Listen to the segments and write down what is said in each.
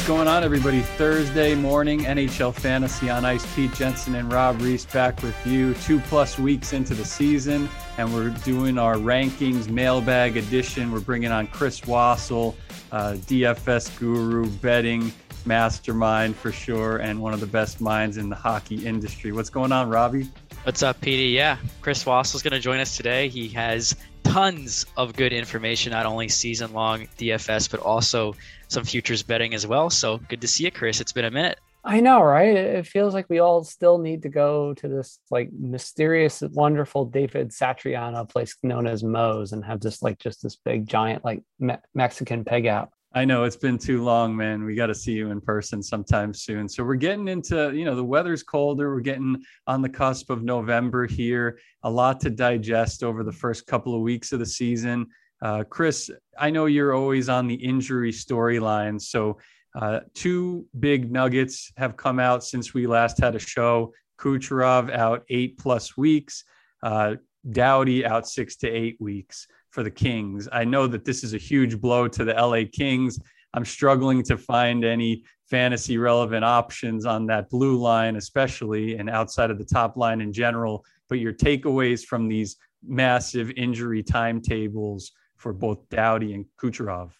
What's going on, everybody? Thursday morning, NHL Fantasy on Ice. Pete Jensen and Rob Reese back with you two plus weeks into the season, and we're doing our rankings mailbag edition. We're bringing on Chris Wassel, uh, DFS guru, betting mastermind for sure, and one of the best minds in the hockey industry. What's going on, Robbie? What's up, PD? Yeah, Chris Wassel is going to join us today. He has tons of good information, not only season long DFS, but also some futures betting as well. So good to see you, Chris. It's been a minute. I know, right? It feels like we all still need to go to this like mysterious, wonderful David Satriano place known as Moe's and have this like just this big giant like me- Mexican pig out. I know it's been too long, man. We got to see you in person sometime soon. So we're getting into, you know, the weather's colder. We're getting on the cusp of November here. A lot to digest over the first couple of weeks of the season. Uh, Chris, I know you're always on the injury storyline. So, uh, two big nuggets have come out since we last had a show. Kucherov out eight plus weeks, uh, Doughty out six to eight weeks for the Kings. I know that this is a huge blow to the LA Kings. I'm struggling to find any fantasy relevant options on that blue line, especially and outside of the top line in general. But your takeaways from these massive injury timetables for both Doughty and Kucherov.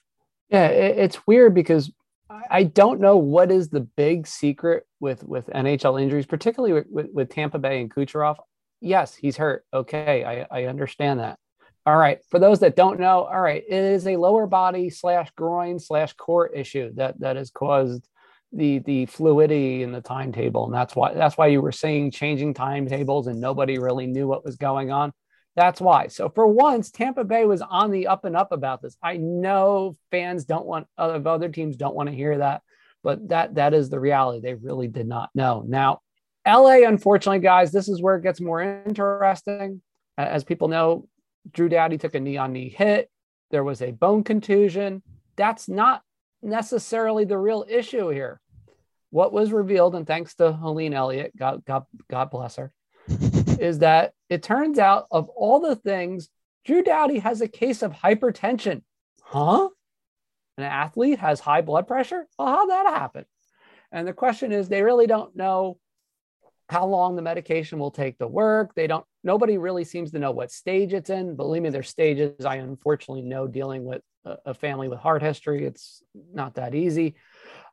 Yeah, it's weird because I don't know what is the big secret with with NHL injuries, particularly with, with, Tampa Bay and Kucherov. Yes, he's hurt. Okay, I, I understand that. All right. For those that don't know, all right, it is a lower body slash groin slash core issue that that has caused the the fluidity in the timetable, and that's why that's why you were seeing changing timetables and nobody really knew what was going on. That's why. So for once, Tampa Bay was on the up and up about this. I know fans don't want other other teams don't want to hear that, but that that is the reality. They really did not know. Now, LA, unfortunately, guys, this is where it gets more interesting. As people know, Drew Doughty took a knee on knee hit. There was a bone contusion. That's not necessarily the real issue here. What was revealed, and thanks to Helene Elliott, God, God, God bless her, is that it turns out of all the things, Drew Doughty has a case of hypertension. Huh? An athlete has high blood pressure? Well, how'd that happen? And the question is, they really don't know how long the medication will take to work. They don't, nobody really seems to know what stage it's in. Believe me, there's stages. I unfortunately know dealing with a, a family with heart history, it's not that easy.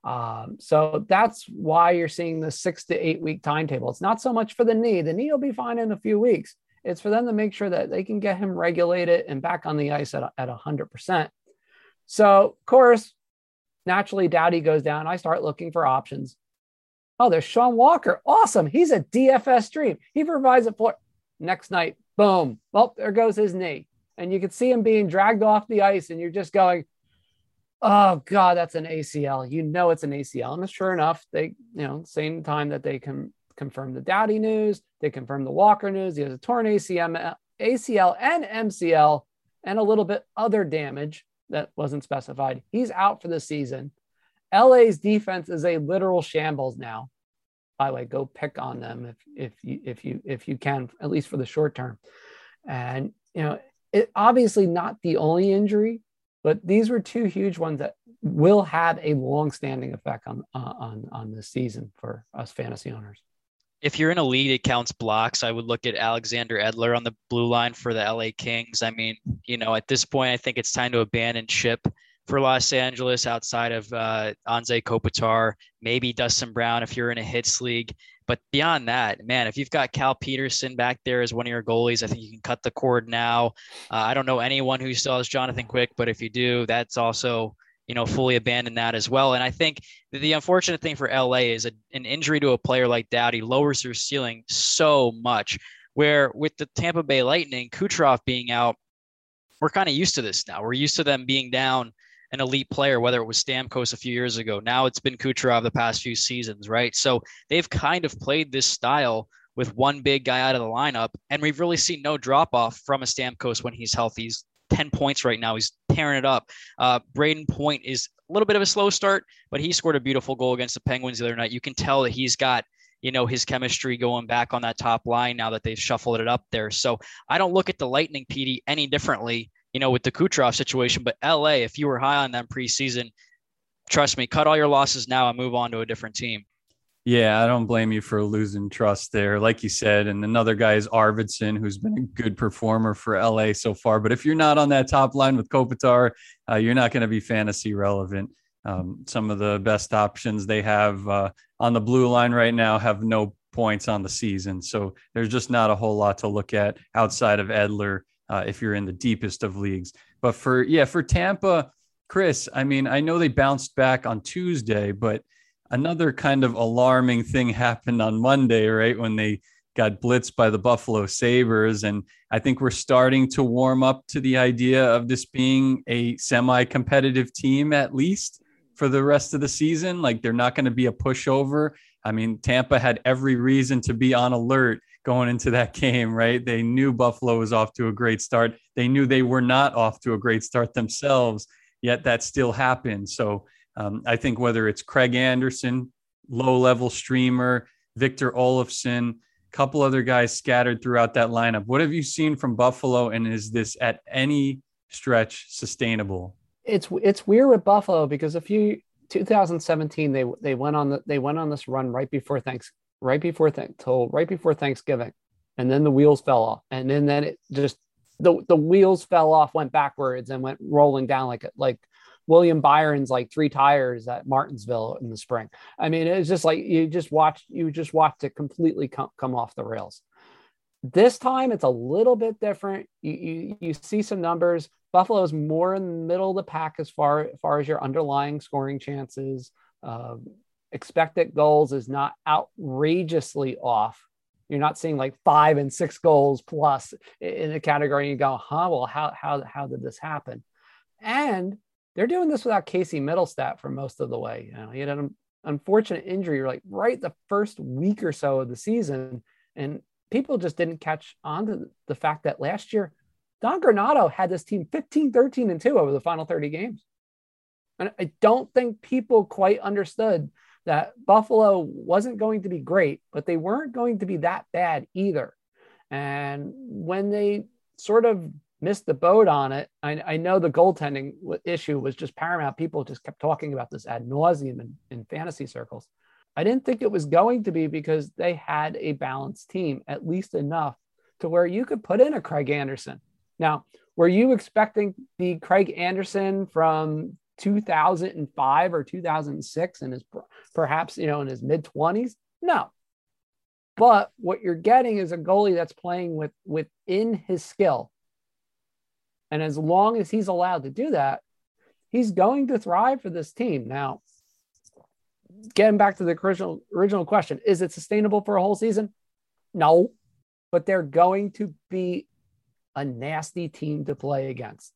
Um, so that's why you're seeing the six to eight week timetable. It's not so much for the knee. The knee will be fine in a few weeks. It's for them to make sure that they can get him regulated and back on the ice at, at 100%. So, of course, naturally, Doughty goes down. I start looking for options. Oh, there's Sean Walker. Awesome. He's a DFS stream. He provides it for next night. Boom. Well, there goes his knee. And you can see him being dragged off the ice, and you're just going, oh god that's an acl you know it's an acl and sure enough they you know same time that they can confirm the Doughty news they confirm the walker news he has a torn acm acl and mcl and a little bit other damage that wasn't specified he's out for the season la's defense is a literal shambles now by the way go pick on them if if you if you if you can at least for the short term and you know it obviously not the only injury but these were two huge ones that will have a long-standing effect on uh, on on the season for us fantasy owners. If you're in a league that counts blocks, I would look at Alexander Edler on the blue line for the LA Kings. I mean, you know, at this point, I think it's time to abandon ship for Los Angeles outside of uh, Anze Kopitar, maybe Dustin Brown if you're in a hits league. But beyond that, man, if you've got Cal Petersen back there as one of your goalies, I think you can cut the cord now. Uh, I don't know anyone who still has Jonathan Quick, but if you do, that's also you know fully abandon that as well. And I think the unfortunate thing for LA is a, an injury to a player like Doughty lowers their ceiling so much. Where with the Tampa Bay Lightning, Kucherov being out, we're kind of used to this now. We're used to them being down an elite player, whether it was Stamkos a few years ago. Now it's been Kucherov the past few seasons, right? So they've kind of played this style with one big guy out of the lineup, and we've really seen no drop off from a Stamkos when he's healthy. He's 10 points right now. He's tearing it up. Uh, Brayden Point is a little bit of a slow start, but he scored a beautiful goal against the Penguins the other night. You can tell that he's got you know his chemistry going back on that top line now that they've shuffled it up there. So I don't look at the Lightning PD any differently you know, with the Kucherov situation. But LA, if you were high on them preseason, trust me, cut all your losses now and move on to a different team. Yeah, I don't blame you for losing trust there, like you said. And another guy is Arvidsson, who's been a good performer for LA so far. But if you're not on that top line with Kopitar, uh, you're not going to be fantasy relevant. Um, some of the best options they have uh, on the blue line right now have no points on the season. So there's just not a whole lot to look at outside of Edler uh, if you're in the deepest of leagues. But for, yeah, for Tampa, Chris, I mean, I know they bounced back on Tuesday, but another kind of alarming thing happened on Monday, right? When they got blitzed by the Buffalo Sabres. And I think we're starting to warm up to the idea of this being a semi competitive team, at least for the rest of the season. Like they're not going to be a pushover. I mean, Tampa had every reason to be on alert going into that game, right? They knew Buffalo was off to a great start. They knew they were not off to a great start themselves, yet that still happened. So um, I think whether it's Craig Anderson, low level streamer, Victor Olofsson, a couple other guys scattered throughout that lineup. What have you seen from Buffalo, and is this at any stretch sustainable? it's it's weird with Buffalo because a few 2017 they they went on the they went on this run right before thanks right before thank till right before Thanksgiving, and then the wheels fell off, and then then it just the the wheels fell off, went backwards, and went rolling down like like William Byron's like three tires at Martinsville in the spring. I mean, it's just like you just watched you just watched it completely come, come off the rails. This time it's a little bit different. You, you, you see some numbers. Buffalo is more in the middle of the pack as far, as far as your underlying scoring chances. Uh, expected goals is not outrageously off. You're not seeing like five and six goals plus in a category. And you go, huh? Well, how how how did this happen? And they're doing this without Casey Mittelstadt for most of the way. You know, he had an unfortunate injury, like right the first week or so of the season, and people just didn't catch on to the fact that last year Don Granato had this team 15, 13, and 2 over the final 30 games. And I don't think people quite understood that Buffalo wasn't going to be great, but they weren't going to be that bad either. And when they sort of missed the boat on it, I, I know the goaltending issue was just paramount. People just kept talking about this ad nauseum in, in fantasy circles. I didn't think it was going to be because they had a balanced team, at least enough to where you could put in a Craig Anderson now, were you expecting the Craig Anderson from 2005 or 2006 and his perhaps, you know, in his mid 20s? No. But what you're getting is a goalie that's playing with within his skill. And as long as he's allowed to do that, he's going to thrive for this team. Now, getting back to the original original question, is it sustainable for a whole season? No, but they're going to be a nasty team to play against.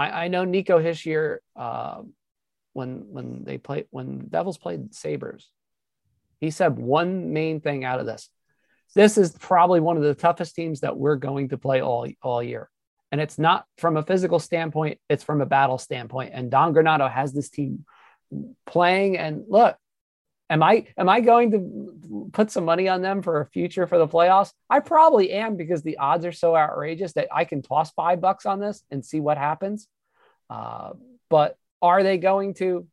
I, I know Nico Hischier, uh, when when they play when Devils played Sabres, he said one main thing out of this. This is probably one of the toughest teams that we're going to play all all year. And it's not from a physical standpoint, it's from a battle standpoint. And Don Granato has this team playing. And look, Am I am I going to put some money on them for a future for the playoffs? I probably am because the odds are so outrageous that I can toss five bucks on this and see what happens. Uh, but are they going to?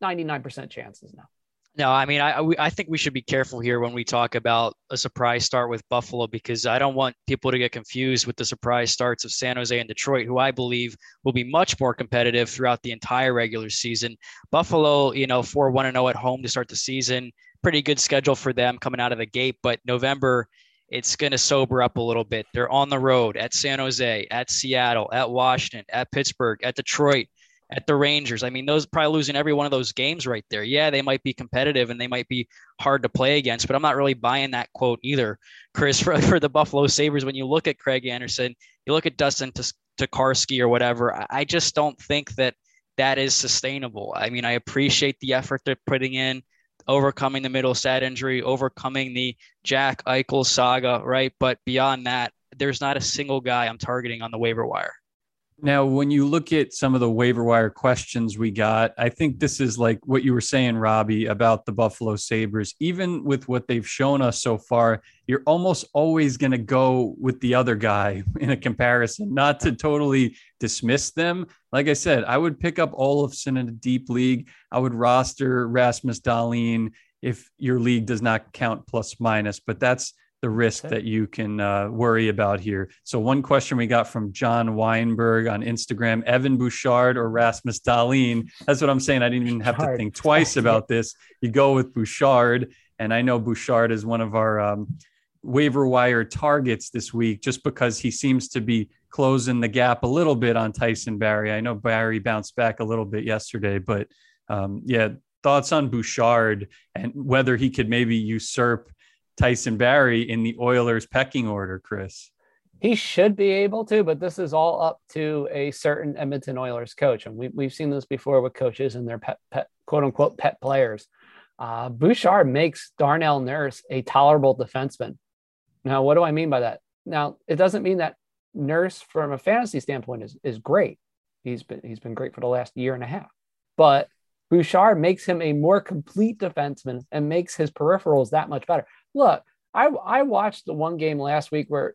Ninety nine percent chances now. No, I mean, I I think we should be careful here when we talk about a surprise start with Buffalo because I don't want people to get confused with the surprise starts of San Jose and Detroit, who I believe will be much more competitive throughout the entire regular season. Buffalo, you know, four one and zero oh at home to start the season, pretty good schedule for them coming out of the gate. But November, it's going to sober up a little bit. They're on the road at San Jose, at Seattle, at Washington, at Pittsburgh, at Detroit at the Rangers. I mean, those probably losing every one of those games right there. Yeah, they might be competitive and they might be hard to play against, but I'm not really buying that quote either, Chris, for, for the Buffalo Sabres. When you look at Craig Anderson, you look at Dustin Tokarski or whatever, I just don't think that that is sustainable. I mean, I appreciate the effort they're putting in, overcoming the Mittelstadt injury, overcoming the Jack Eichel saga, right? But beyond that, there's not a single guy I'm targeting on the waiver wire. Now, when you look at some of the waiver wire questions we got, I think this is like what you were saying, Robbie, about the Buffalo Sabres. Even with what they've shown us so far, you're almost always going to go with the other guy in a comparison, not to totally dismiss them. Like I said, I would pick up Olofsson in a deep league. I would roster Rasmus Dahlin if your league does not count plus minus, but that's the risk that you can uh, worry about here. So, one question we got from John Weinberg on Instagram Evan Bouchard or Rasmus Dahlin. That's what I'm saying. I didn't even have to think twice about this. You go with Bouchard. And I know Bouchard is one of our um, waiver wire targets this week just because he seems to be closing the gap a little bit on Tyson Barrie. I know Barrie bounced back a little bit yesterday, but um, yeah, thoughts on Bouchard and whether he could maybe usurp Tyson Barrie in the Oilers pecking order, Chris? He should be able to, but this is all up to a certain Edmonton Oilers coach. And we, we've seen this before with coaches and their pet, pet quote unquote pet players. Uh, Bouchard makes Darnell Nurse a tolerable defenseman. Now, what do I mean by that? Now, it doesn't mean that Nurse, from a fantasy standpoint, is, is great. He's been he's been great for the last year and a half. But Bouchard makes him a more complete defenseman and makes his peripherals that much better. Look, I I watched the one game last week where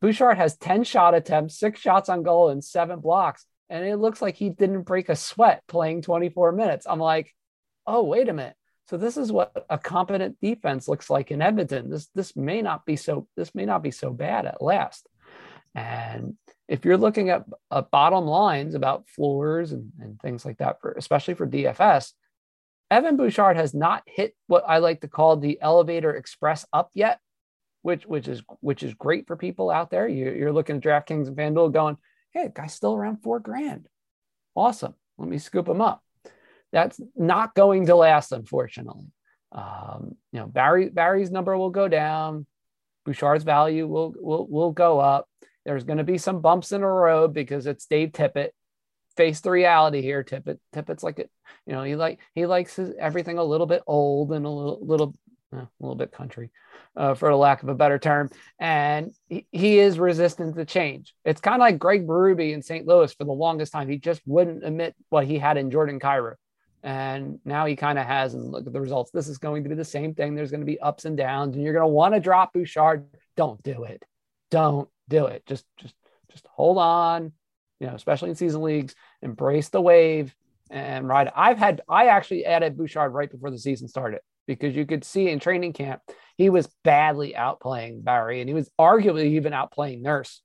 Bouchard has 10 shot attempts, six shots on goal, and seven blocks. And it looks like he didn't break a sweat playing 24 minutes. I'm like, oh, wait a minute. So this is what a competent defense looks like in Edmonton. This this may not be so this may not be so bad at last. And if you're looking at, at bottom lines about floors and, and things like that, for especially for DFS, Evan Bouchard has not hit what I like to call the elevator express up yet, which which is which is great for people out there. You, are looking at DraftKings and FanDuel going, hey, guy's still around four grand. Awesome. Let me scoop him up. That's not going to last, unfortunately. Um, you know, Barrie Barrie's number will go down. Bouchard's value will will will go up. There's going to be some bumps in the road because it's Dave Tippett face the reality here. Tippett, Tippett's like it, you know, he like he likes his, everything a little bit old and a little little uh, a little bit country, uh, for lack of a better term. And he, he is resistant to change. It's kind of like Craig Berube in St. Louis for the longest time. He just wouldn't admit what he had in Jordan Kyrou. And now he kind of has, and look at the results. This is going to be the same thing. There's going to be ups and downs, and you're going to want to drop Bouchard. Don't do it. Don't do it. Just, just, just hold on you know, especially in season leagues, embrace the wave and ride. I've had, I actually added Bouchard right before the season started because you could see in training camp, he was badly outplaying Barrie and he was arguably even outplaying Nurse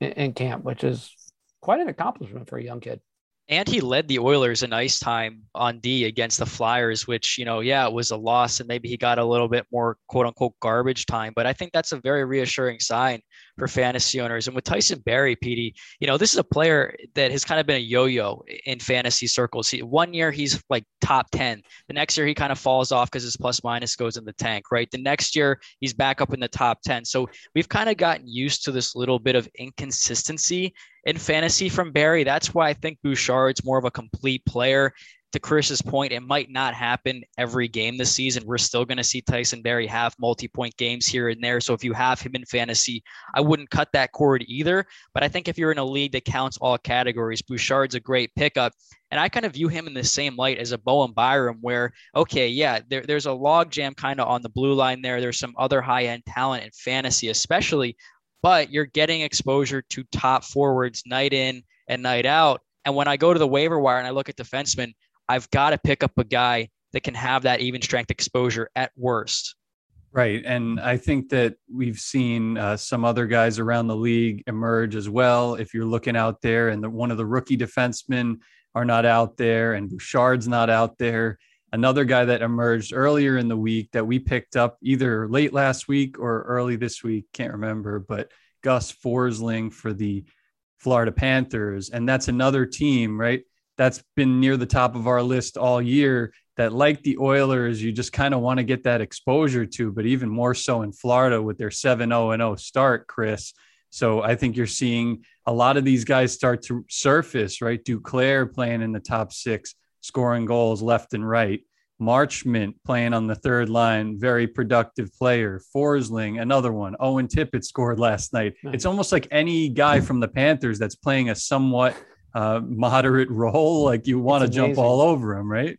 in, in camp, which is quite an accomplishment for a young kid. And he led the Oilers in ice time on D against the Flyers, which, you know, yeah, it was a loss and maybe he got a little bit more quote unquote garbage time. But I think that's a very reassuring sign for fantasy owners. And with Tyson Barrie, PD, you know, this is a player that has kind of been a yo-yo in fantasy circles. He, one year he's like top 10. The next year he kind of falls off because his plus minus goes in the tank, right? The next year he's back up in the top 10. So we've kind of gotten used to this little bit of inconsistency in fantasy from Barrie. That's why I think Bouchard's more of a complete player to Chris's point, it might not happen every game this season. We're still going to see Tyson Barrie have multi point games here and there. So if you have him in fantasy, I wouldn't cut that cord either. But I think if you're in a league that counts all categories, Bouchard's a great pickup. And I kind of view him in the same light as a Bowen Byram, where, okay, yeah, there, there's a logjam kind of on the blue line there. There's some other high end talent in fantasy, especially, but you're getting exposure to top forwards night in and night out. And when I go to the waiver wire and I look at defensemen, I've got to pick up a guy that can have that even strength exposure at worst. Right. And I think that we've seen uh, some other guys around the league emerge as well. If you're looking out there and the, one of the rookie defensemen are not out there and Bouchard's not out there, another guy that emerged earlier in the week that we picked up either late last week or early this week, can't remember, but Gus Forsling for the Florida Panthers. And that's another team, right? That's been near the top of our list all year that like the Oilers, you just kind of want to get that exposure to, but even more so in Florida with their 7 0 0 start, Chris. So I think you're seeing a lot of these guys start to surface, right? Duclair playing in the top six, scoring goals left and right. Marchment playing on the third line, very productive player. Forsling, another one. Owen Tippett scored last night. Nice. It's almost like any guy from the Panthers that's playing a somewhat uh, moderate role, like you want to jump all over him, right?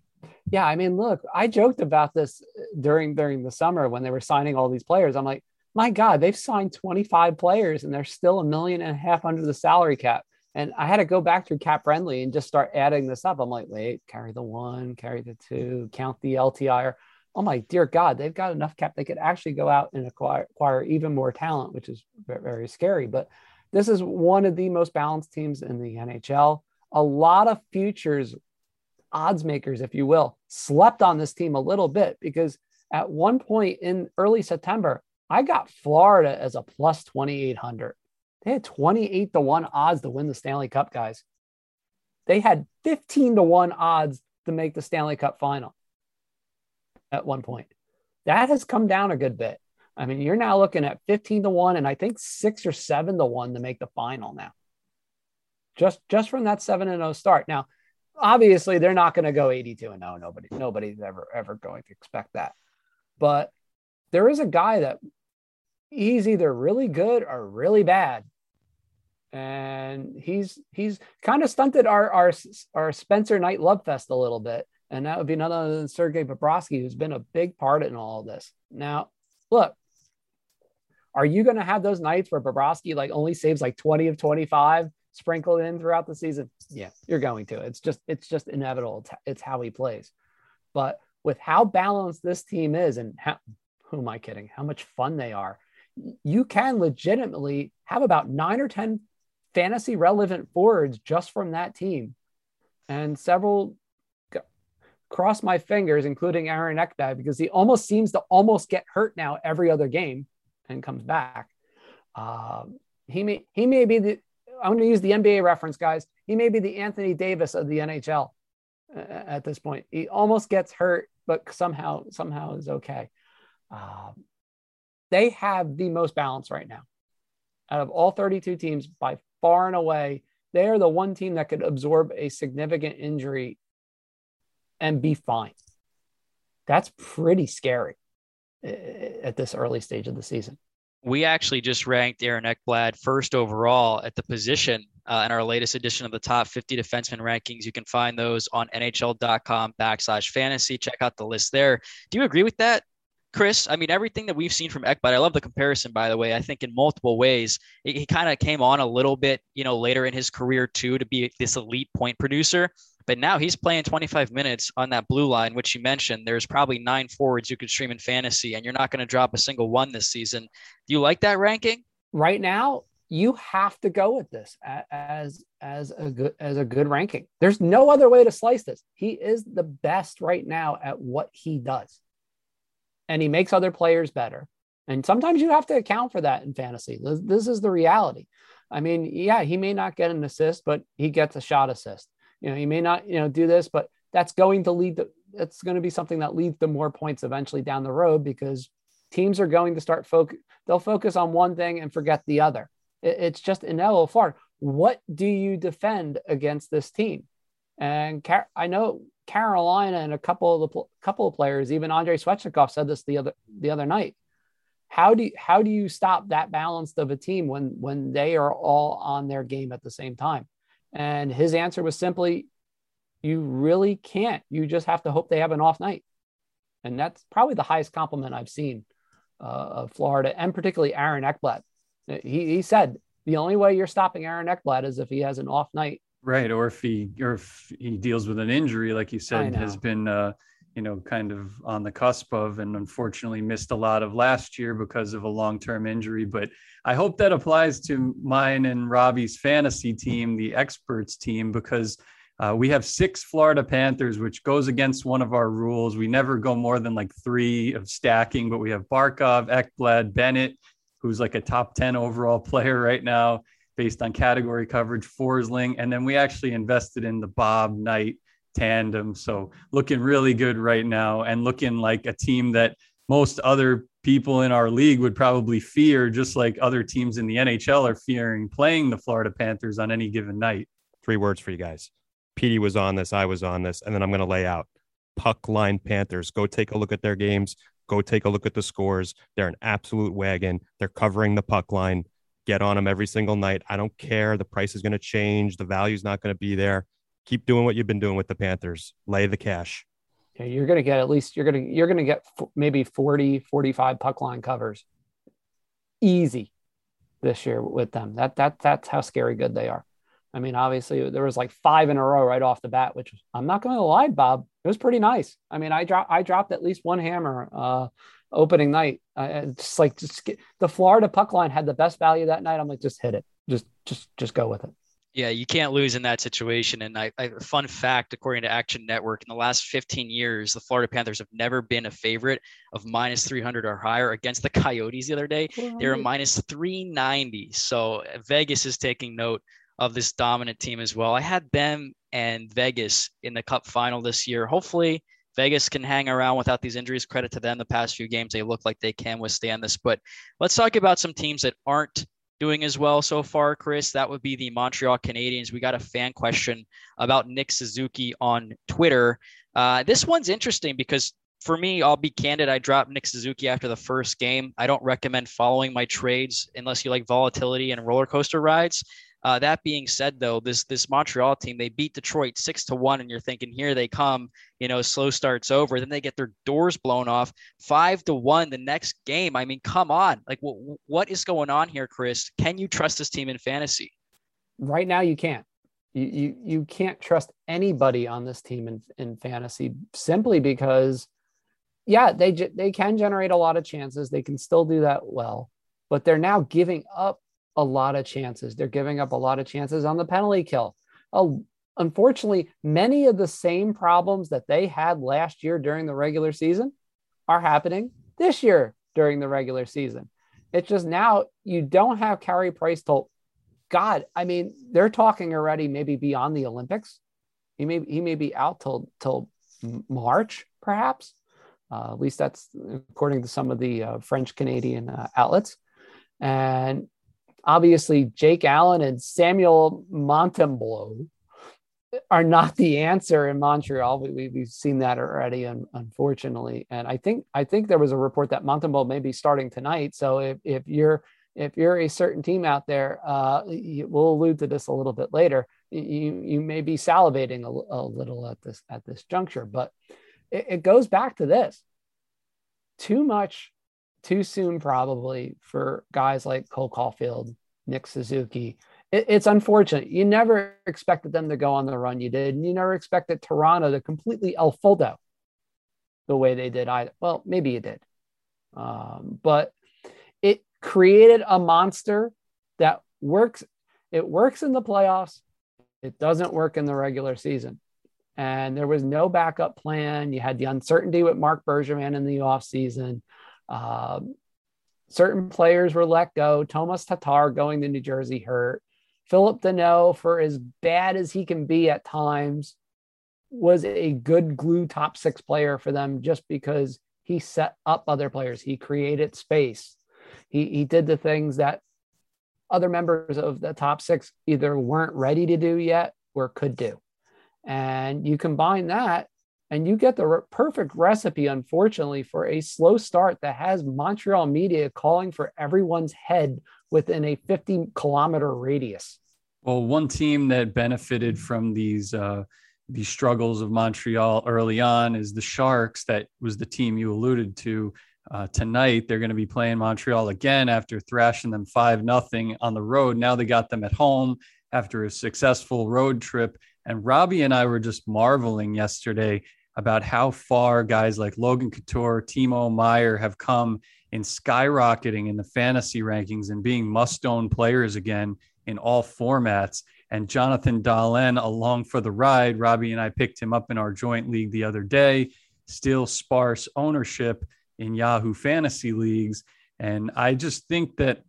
Yeah, I mean, look, I joked about this during during the summer when they were signing all these players. I'm like, my God, they've signed 25 players and they're still a million and a half under the salary cap. And I had to go back through cap friendly and just start adding this up. I'm like, wait, carry the one, carry the two, count the LTI. Oh my dear God, they've got enough cap. They could actually go out and acquire, acquire even more talent, which is very, very scary. But this is one of the most balanced teams in the NHL. A lot of futures odds makers, if you will, slept on this team a little bit because at one point in early September, I got Florida as a plus 2,800. They had 28 to 1 odds to win the Stanley Cup, guys. They had 15 to 1 odds to make the Stanley Cup final at one point. That has come down a good bit. I mean, you're now looking at 15 to 1 and I think 6 or 7 to 1 to make the final now. Just just from that 7 and 0 start. Now, obviously they're not going to go 82 and 0. Nobody nobody's ever ever going to expect that. But there is a guy that he's either really good or really bad and he's he's kind of stunted our our our Spencer Knight love fest a little bit, and that would be none other than Sergei Bobrovsky, who's been a big part in all of this. Now, look, are you going to have those nights where Bobrovsky like only saves like twenty of twenty five sprinkled in throughout the season? Yeah, you're going to. It's just it's just inevitable. It's, how he plays, but with how balanced this team is, and how, who am I kidding? How much fun they are. You can legitimately have about nine or 10 fantasy relevant forwards just from that team. And several cross my fingers, including Aaron Ekblad, because he almost seems to almost get hurt now every other game and comes back. Um, he may he may be the I'm going to use the NBA reference, guys. He may be the Anthony Davis of the NHL uh, at this point. He almost gets hurt, but somehow somehow is okay. Um, they have the most balance right now out of all 32 teams by far and away, they are the one team that could absorb a significant injury and be fine. That's pretty scary at this early stage of the season. We actually just ranked Aaron Ekblad first overall at the position uh, in our latest edition of the top 50 defenseman rankings. You can find those on NHL.com backslash fantasy. Check out the list there. Do you agree with that? Chris, I mean, everything that we've seen from Ekblad, I love the comparison, by the way. I think in multiple ways, he, he kind of came on a little bit, you know, later in his career too, to be this elite point producer. But now he's playing 25 minutes on that blue line, which you mentioned. There's probably nine forwards you could stream in fantasy, and you're not going to drop a single one this season. Do you like that ranking? Right now, you have to go with this as as a good as a good ranking. There's no other way to slice this. He is the best right now at what he does and he makes other players better. And sometimes you have to account for that in fantasy. This, this, is the reality. I mean, yeah, he may not get an assist, but he gets a shot assist. You know, he may not, you know, do this, but that's going to lead to it's going to be something that leads to more points eventually down the road because teams are going to start focus they'll focus on one thing and forget the other. It, it's just inevitable. Florida. What do you defend against this team? And Car- I know Carolina and a couple of the couple of players, even Andrei Svechnikov said this the other the other night. How do you, how do you stop that balance of a team when when they are all on their game at the same time? And his answer was simply, you really can't. You just have to hope they have an off night, and that's probably the highest compliment I've seen uh, of Florida, and particularly Aaron Ekblad. He he said the only way you're stopping Aaron Ekblad is if he has an off night Right, or if he or if he deals with an injury, like you said, has been uh, you know kind of on the cusp of, and unfortunately missed a lot of last year because of a long-term injury. But I hope that applies to mine and Robbie's fantasy team, the experts team, because uh, we have six Florida Panthers, which goes against one of our rules. We never go more than like three of stacking, but we have Barkov, Ekblad, Bennett, who's like a top 10 overall player right now based on category coverage, Forsling, and then we actually invested in the Bob Knight tandem. So looking really good right now and looking like a team that most other people in our league would probably fear, just like other teams in the NHL are fearing playing the Florida Panthers on any given night. Three words for you guys. Petey was on this, I was on this, and then I'm going to lay out puck line Panthers. Go take a look at their games. Go take a look at the scores. They're an absolute wagon. They're covering the puck line. Get on them every single night. I don't care. The price is going to change. The value's not going to be there. Keep doing what you've been doing with the Panthers. Lay the cash. Yeah, you're going to get at least you're going to you're going to get f- maybe 40 45 puck line covers. Easy this year with them. That that that's how scary good they are. I mean, obviously there was like five in a row right off the bat, which I'm not going to lie, Bob, it was pretty nice. I mean, I dropped I dropped at least one hammer uh, opening night. Uh, just like just get, the Florida puck line had the best value that night. I'm like, just hit it, just just just go with it. Yeah, you can't lose in that situation. And I, I, fun fact, according to Action Network, in the last 15 years, the Florida Panthers have never been a favorite of minus 300 or higher against the Coyotes the other day. They were minus 390. So uh, Vegas is taking note of this dominant team as well. I had them and Vegas in the Cup final this year. Hopefully, Vegas can hang around without these injuries. Credit to them. The past few games, they look like they can withstand this. But let's talk about some teams that aren't doing as well so far, Chris. That would be the Montreal Canadiens. We got a fan question about Nick Suzuki on Twitter. Uh, this one's interesting because for me, I'll be candid. I dropped Nick Suzuki after the first game. I don't recommend following my trades unless you like volatility and roller coaster rides. Uh, that being said, though, this this Montreal team they beat Detroit six to one, and you're thinking here they come, you know, slow starts over, then they get their doors blown off five to one the next game. I mean, come on, like what what is going on here, Chris? Can you trust this team in fantasy? Right now, you can't. You you you can't trust anybody on this team in in fantasy simply because, yeah, they they can generate a lot of chances. They can still do that well, but they're now giving up a lot of chances. They're giving up a lot of chances on the penalty kill. Oh, unfortunately, many of the same problems that they had last year during the regular season are happening this year during the regular season. It's just now you don't have Carey Price till God. I mean, they're talking already maybe beyond the Olympics. He may he may be out till till March, perhaps. Uh, at least that's according to some of the uh, French Canadian uh, outlets. And obviously Jake Allen and Samuel Montembeault are not the answer in Montreal. We, have seen that already, unfortunately. And I think I think there was a report that Montembeault may be starting tonight. So if, if you're if you're a certain team out there, uh, we'll allude to this a little bit later. You you may be salivating a, a little at this at this juncture, but it, it goes back to this: too much too soon, probably, for guys like Cole Caufield, Nick Suzuki. It, it's unfortunate. You never expected them to go on the run you did, and you never expected Toronto to completely el Foldo the way they did either. Well, maybe you did. Um, but it created a monster that works. It works in the playoffs. It doesn't work in the regular season. And there was no backup plan. You had the uncertainty with Marc Bergevin in the offseason. Um, certain players were let go. Tomas Tatar going to New Jersey hurt. Phillip Danault, for as bad as he can be at times, was a good glue top six player for them just because he set up other players. He created space. He, he did the things that other members of the top six either weren't ready to do yet or could do. And you combine that and you get the re- perfect recipe, unfortunately, for a slow start that has Montreal media calling for everyone's head within a 50 kilometer radius. Well, one team that benefited from these uh, these struggles of Montreal early on is the Sharks. That was the team you alluded to. Uh, tonight they're going to be playing Montreal again after thrashing them five nothing on the road. Now they got them at home after a successful road trip. And Robbie and I were just marveling yesterday about how far guys like Logan Couture, Timo Meier have come in skyrocketing in the fantasy rankings and being must own players again in all formats. And Jonathan Dahlen along for the ride. Robbie and I picked him up in our joint league the other day, still sparse ownership in Yahoo fantasy leagues. And I just think that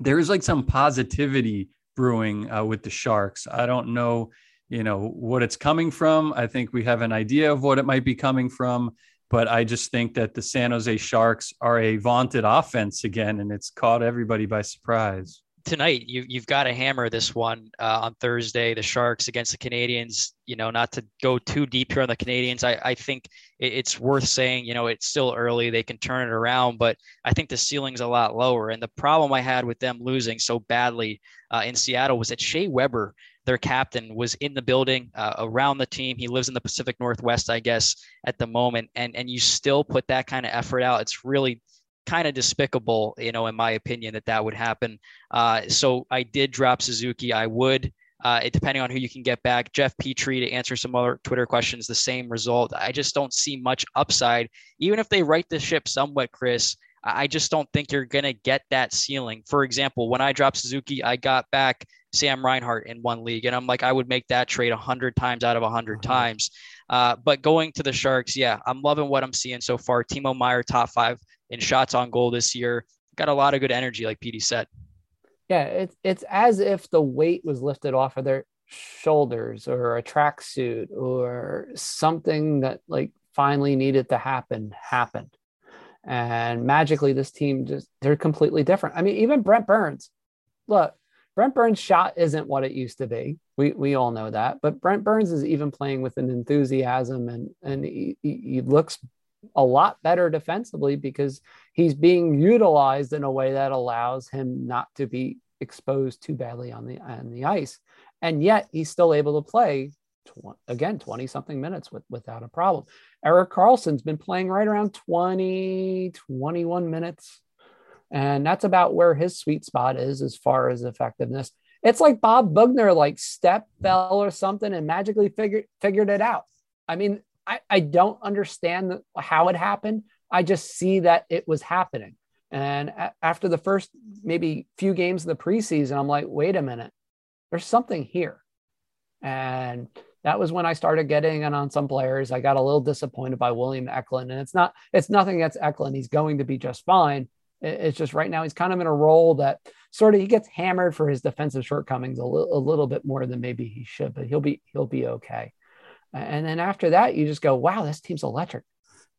there's like some positivity brewing uh, with the Sharks. I don't know you know what it's coming from. I think we have an idea of what it might be coming from, but I just think that the San Jose Sharks are a vaunted offense again, and it's caught everybody by surprise. tonight you you've got to hammer this one uh, on Thursday. The Sharks against the Canadians. You know, not to go too deep here on the Canadians. I I think it, it's worth saying. You know, it's still early. They can turn it around, but I think the ceiling's a lot lower. And the problem I had with them losing so badly uh, in Seattle was that Shea Weber, their captain, was in the building uh, around the team. He lives in the Pacific Northwest, I guess, at the moment, and and you still put that kind of effort out. It's really kind of despicable, you know, in my opinion, that that would happen. Uh, so I did drop Suzuki. I would, uh, it, depending on who you can get back. Jeff Petry to answer some other Twitter questions, the same result. I just don't see much upside, even if they right the ship somewhat, Chris. I just don't think you're going to get that ceiling. For example, when I dropped Suzuki, I got back Sam Reinhart in one league, and I'm like, I would make that trade a 100 times out of a 100 mm-hmm. times. Uh, but going to the Sharks, yeah, I'm loving what I'm seeing so far. Timo Meier, top five in shots on goal this year. Got a lot of good energy, like PD said. Yeah, it's it's as if the weight was lifted off of their shoulders or a tracksuit or something that like finally needed to happen happened. And magically this team just they're completely different. I mean, even Brent Burns. Look, Brent Burns' shot isn't what it used to be. We we all know that. But Brent Burns is even playing with an enthusiasm and and he, he looks a lot better defensively because he's being utilized in a way that allows him not to be exposed too badly on the on the ice and yet he's still able to play tw- again 20 something minutes with, without a problem Erik Karlsson's been playing right around 20 21 minutes and that's about where his sweet spot is as far as effectiveness it's like bob boughner like step fell or something and magically figured figured it out i mean I, I don't understand how it happened. I just see that it was happening. And a- after the first maybe few games of the preseason, I'm like, wait a minute, there's something here. And that was when I started getting in on some players. I got a little disappointed by William Eklund, and it's not it's nothing against Eklund. He's going to be just fine. It's just right now he's kind of in a role that sort of he gets hammered for his defensive shortcomings a little, a little bit more than maybe he should, but he'll be he'll be okay. And then after that, you just go, wow, this team's electric.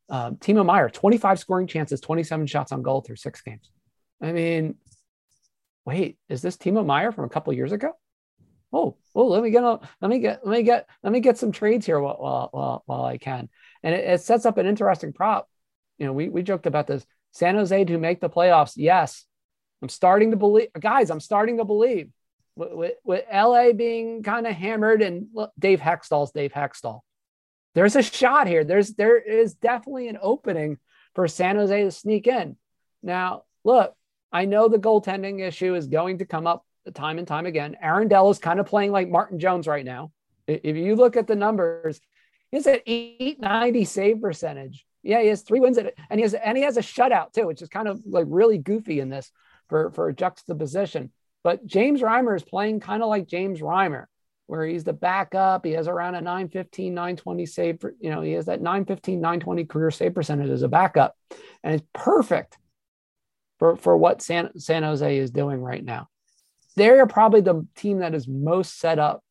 Um, Timo Meier, 25 scoring chances, 27 shots on goal through six games. I mean, wait, is this Timo Meier from a couple years ago? Oh, oh, let me get let me get let me get let me get some trades here while while while, while I can. And it, it, sets up an interesting prop. You know, we we joked about this. San Jose to make the playoffs. Yes. I'm starting to believe guys, I'm starting to believe with, with LA being kind of hammered and look, Dave Hextall's Dave Hextall. There's a shot here. There's there is definitely an opening for San Jose to sneak in. Now, look, I know the goaltending issue is going to come up time and time again. Aaron Dell is kind of playing like Martin Jones right now. If you look at the numbers, he's at 890 save percentage. Yeah, he has three wins at, and he has and he has a shutout too, which is kind of like really goofy in this for for juxtaposition. But James Reimer is playing kind of like James Reimer, where he's the backup. He has around a 915, 920 save. you know, he has that 915, 920 career save percentage as a backup. And it's perfect for, for what San, San Jose is doing right now. They're probably the team that is most set up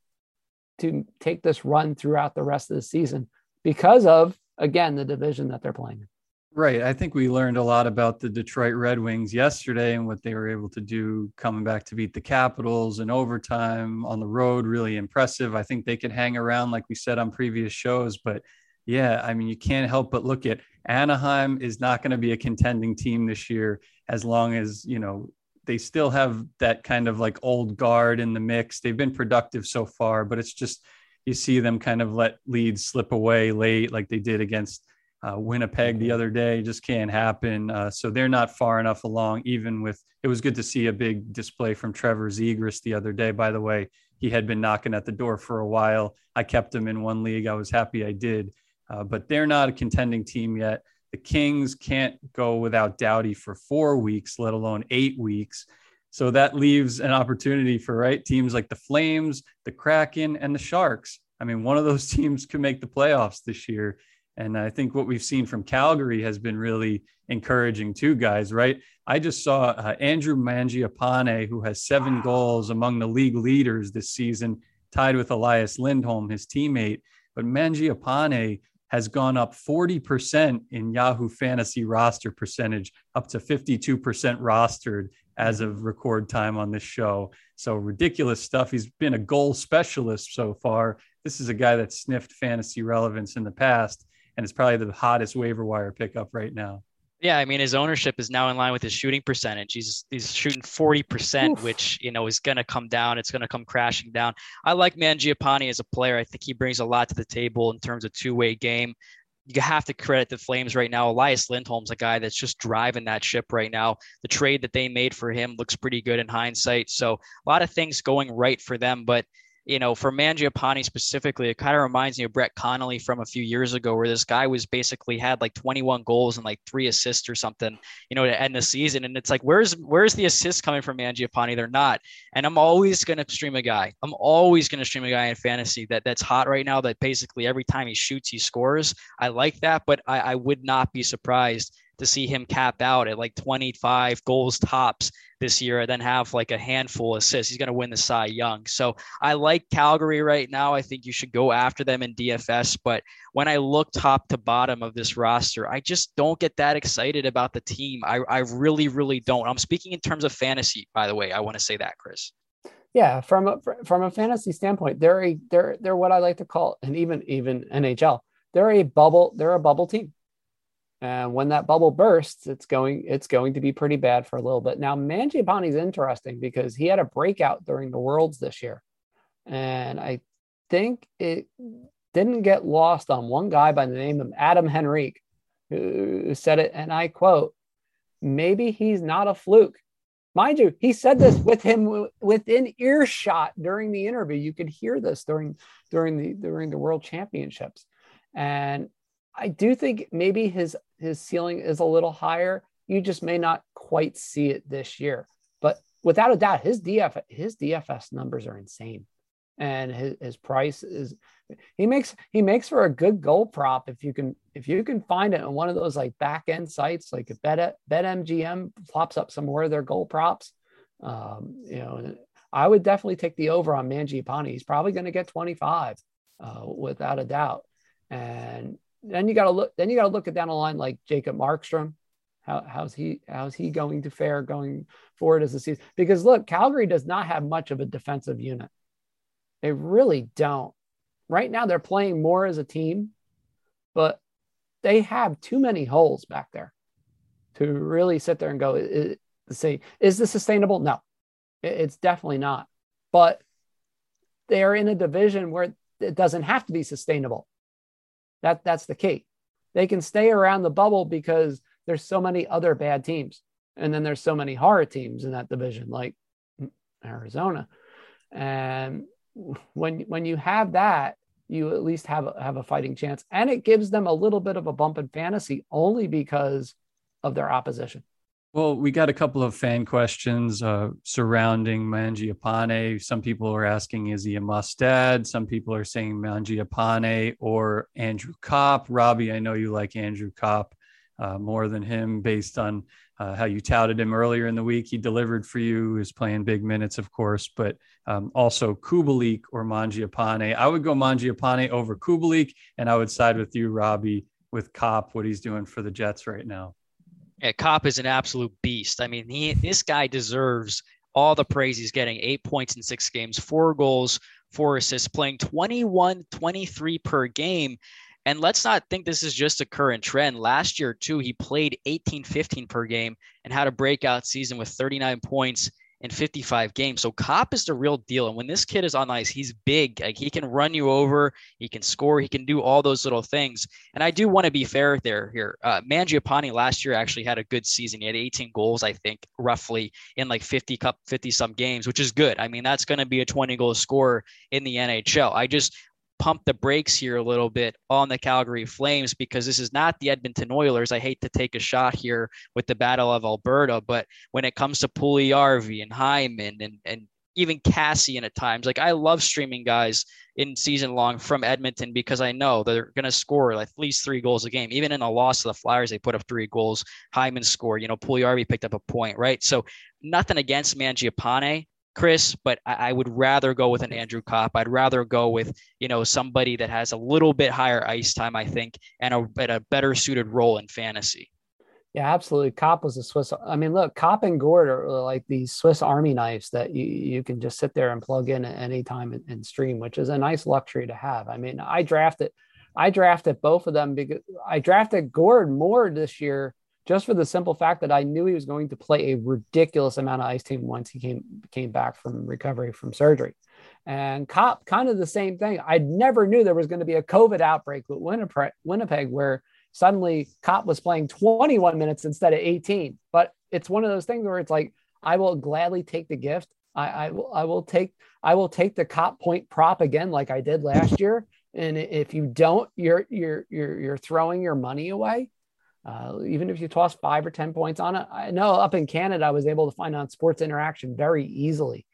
to take this run throughout the rest of the season because of, again, the division that they're playing in. Right. I think we learned a lot about the Detroit Red Wings yesterday and what they were able to do coming back to beat the Capitals in overtime on the road. Really impressive. I think they could hang around, like we said on previous shows. But yeah, I mean, you can't help but look at Anaheim is not going to be a contending team this year as long as, you know, they still have that kind of like old guard in the mix. They've been productive so far, but it's just you see them kind of let leads slip away late, like they did against uh, Winnipeg the other day just can't happen. Uh, so they're not far enough along, even with it was good to see a big display from Trevor Zegras the other day. By the way, he had been knocking at the door for a while. I kept him in one league. I was happy I did. Uh, but they're not a contending team yet. The Kings can't go without Doughty for four weeks, let alone eight weeks. So that leaves an opportunity for right teams like the Flames, the Kraken, and the Sharks. I mean, one of those teams could make the playoffs this year. And I think what we've seen from Calgary has been really encouraging too, guys, right? I just saw uh, Andrew Mangiapane, who has seven wow. goals among the league leaders this season, tied with Elias Lindholm, his teammate. But Mangiapane has gone up 40% in Yahoo Fantasy roster percentage, up to 52% rostered as of record time on this show. So ridiculous stuff. He's been a goal specialist so far. This is a guy that sniffed fantasy relevance in the past and it's probably the hottest waiver wire pickup right now. Yeah, I mean his ownership is now in line with his shooting percentage. He's he's shooting 40%, which you know is gonna come down. It's gonna come crashing down. I like Mangiapane as a player. I think he brings a lot to the table in terms of two-way game. You have to credit the Flames right now. Elias Lindholm's a guy that's just driving that ship right now. The trade that they made for him looks pretty good in hindsight. So a lot of things going right for them, but you know, for Mangiapane specifically, it kind of reminds me of Brett Connolly from a few years ago, where this guy was basically had like 21 goals and like three assists or something, you know, to end the season. And it's like, where's where's the assists coming from Mangiapane? They're not. And I'm always gonna stream a guy. I'm always gonna stream a guy in fantasy that that's hot right now. That basically every time he shoots, he scores. I like that, but I, I would not be surprised to see him cap out at like 25 goals tops this year and then have like a handful of assists. He's going to win the Cy Young. So I like Calgary right now. I think you should go after them in DFS. But when I look top to bottom of this roster, I just don't get that excited about the team. I, I really, really don't. I'm speaking in terms of fantasy, by the way. I want to say that, Chris. Yeah, from a from a fantasy standpoint, they're a they're they're what I like to call, and even even NHL, they're a bubble. They're a bubble team and when that bubble bursts, it's going it's going to be pretty bad for a little bit. Now, Mangiapane is interesting because he had a breakout during the Worlds this year, and I think it didn't get lost on one guy by the name of Adam Henrique, who said it, and I quote, "Maybe he's not a fluke." Mind you, he said this with him within earshot during the interview. You could hear this during during the during the World Championships, and I do think maybe his his ceiling is a little higher. You just may not quite see it this year. But without a doubt, his DF his DFS numbers are insane. And his, his price is he makes he makes for a good goal prop if you can if you can find it on one of those like back end sites like Bet BetMGM pops up some more of their goal props. Um, you know, I would definitely take the over on Mangiapane. He's probably going to get 25 uh, without a doubt. And then you got to look. Then you got to look at down the line like Jacob Markstrom. How, how's he? How's he going to fare going forward as a season? Because look, Calgary does not have much of a defensive unit. They really don't. Right now, they're playing more as a team, but they have too many holes back there to really sit there and go, say, is this sustainable? No, it's definitely not. But they are in a division where it doesn't have to be sustainable. That that's the key. They can stay around the bubble because there's so many other bad teams, and then there's so many horror teams in that division, like Arizona. And when when you have that, you at least have have a fighting chance, and it gives them a little bit of a bump in fantasy only because of their opposition. Well, we got a couple of fan questions uh, surrounding Mangiapane. Some people are asking, is he a must add? Some people are saying Mangiapane or Andrew Copp. Robbie, I know you like Andrew Copp uh, more than him based on uh, how you touted him earlier in the week. He delivered for you, He's playing big minutes, of course, but um, also Kubalik or Mangiapane. I would go Mangiapane over Kubalik, and I would side with you, Robbie, with Copp, what he's doing for the Jets right now. Yeah, Copp is an absolute beast. I mean, he this guy deserves all the praise he's getting. Eight points in six games, four goals, four assists, playing 21, 23 per game. And let's not think this is just a current trend. Last year, too, he played 18, 15 per game and had a breakout season with 39 points in 55 games. So Copp is the real deal. And when this kid is on ice, he's big. Like he can run you over, he can score, he can do all those little things. And I do want to be fair there here. Uh, Mangiapane last year actually had a good season. He had 18 goals, I think, roughly in like 50 cup 50 some games, which is good. I mean, that's going to be a 20 goal scorer in the NHL. I just pump the brakes here a little bit on the Calgary Flames because this is not the Edmonton Oilers. I hate to take a shot here with the Battle of Alberta, but when it comes to Puljujarvi and Hyman and, and even Kassian at times, like I love streaming guys in season long from Edmonton because I know they're going to score at least three goals a game. Even in a loss to the Flyers, they put up three goals. Hyman scored, you know, Puljujarvi picked up a point, right? So nothing against Mangiapane Chris, but I, I, would rather go with an Andrew Copp. I'd rather go with, you know, somebody that has a little bit higher ice time, I think, and a, and a better suited role in fantasy. Yeah, absolutely. Copp was a Swiss. I mean, look, Copp and Gourde are like these Swiss Army knives that you, you can just sit there and plug in at any time and, and stream, which is a nice luxury to have. I mean, I drafted, I drafted both of them because I drafted Gourde more this year just for the simple fact that I knew he was going to play a ridiculous amount of ice time once he came came back from recovery from surgery. And Copp, kind of the same thing. I never knew there was going to be a COVID outbreak with Winnipeg, Winnipeg where suddenly Copp was playing 21 minutes instead of 18. But it's one of those things where it's like, I will gladly take the gift. I, I will I will take I will take the Copp point prop again, like I did last year. And if you don't, you're you're you're you're throwing your money away. Uh, even if you toss five or 10 points on it, I know up in Canada, I was able to find on Sports Interaction very easily,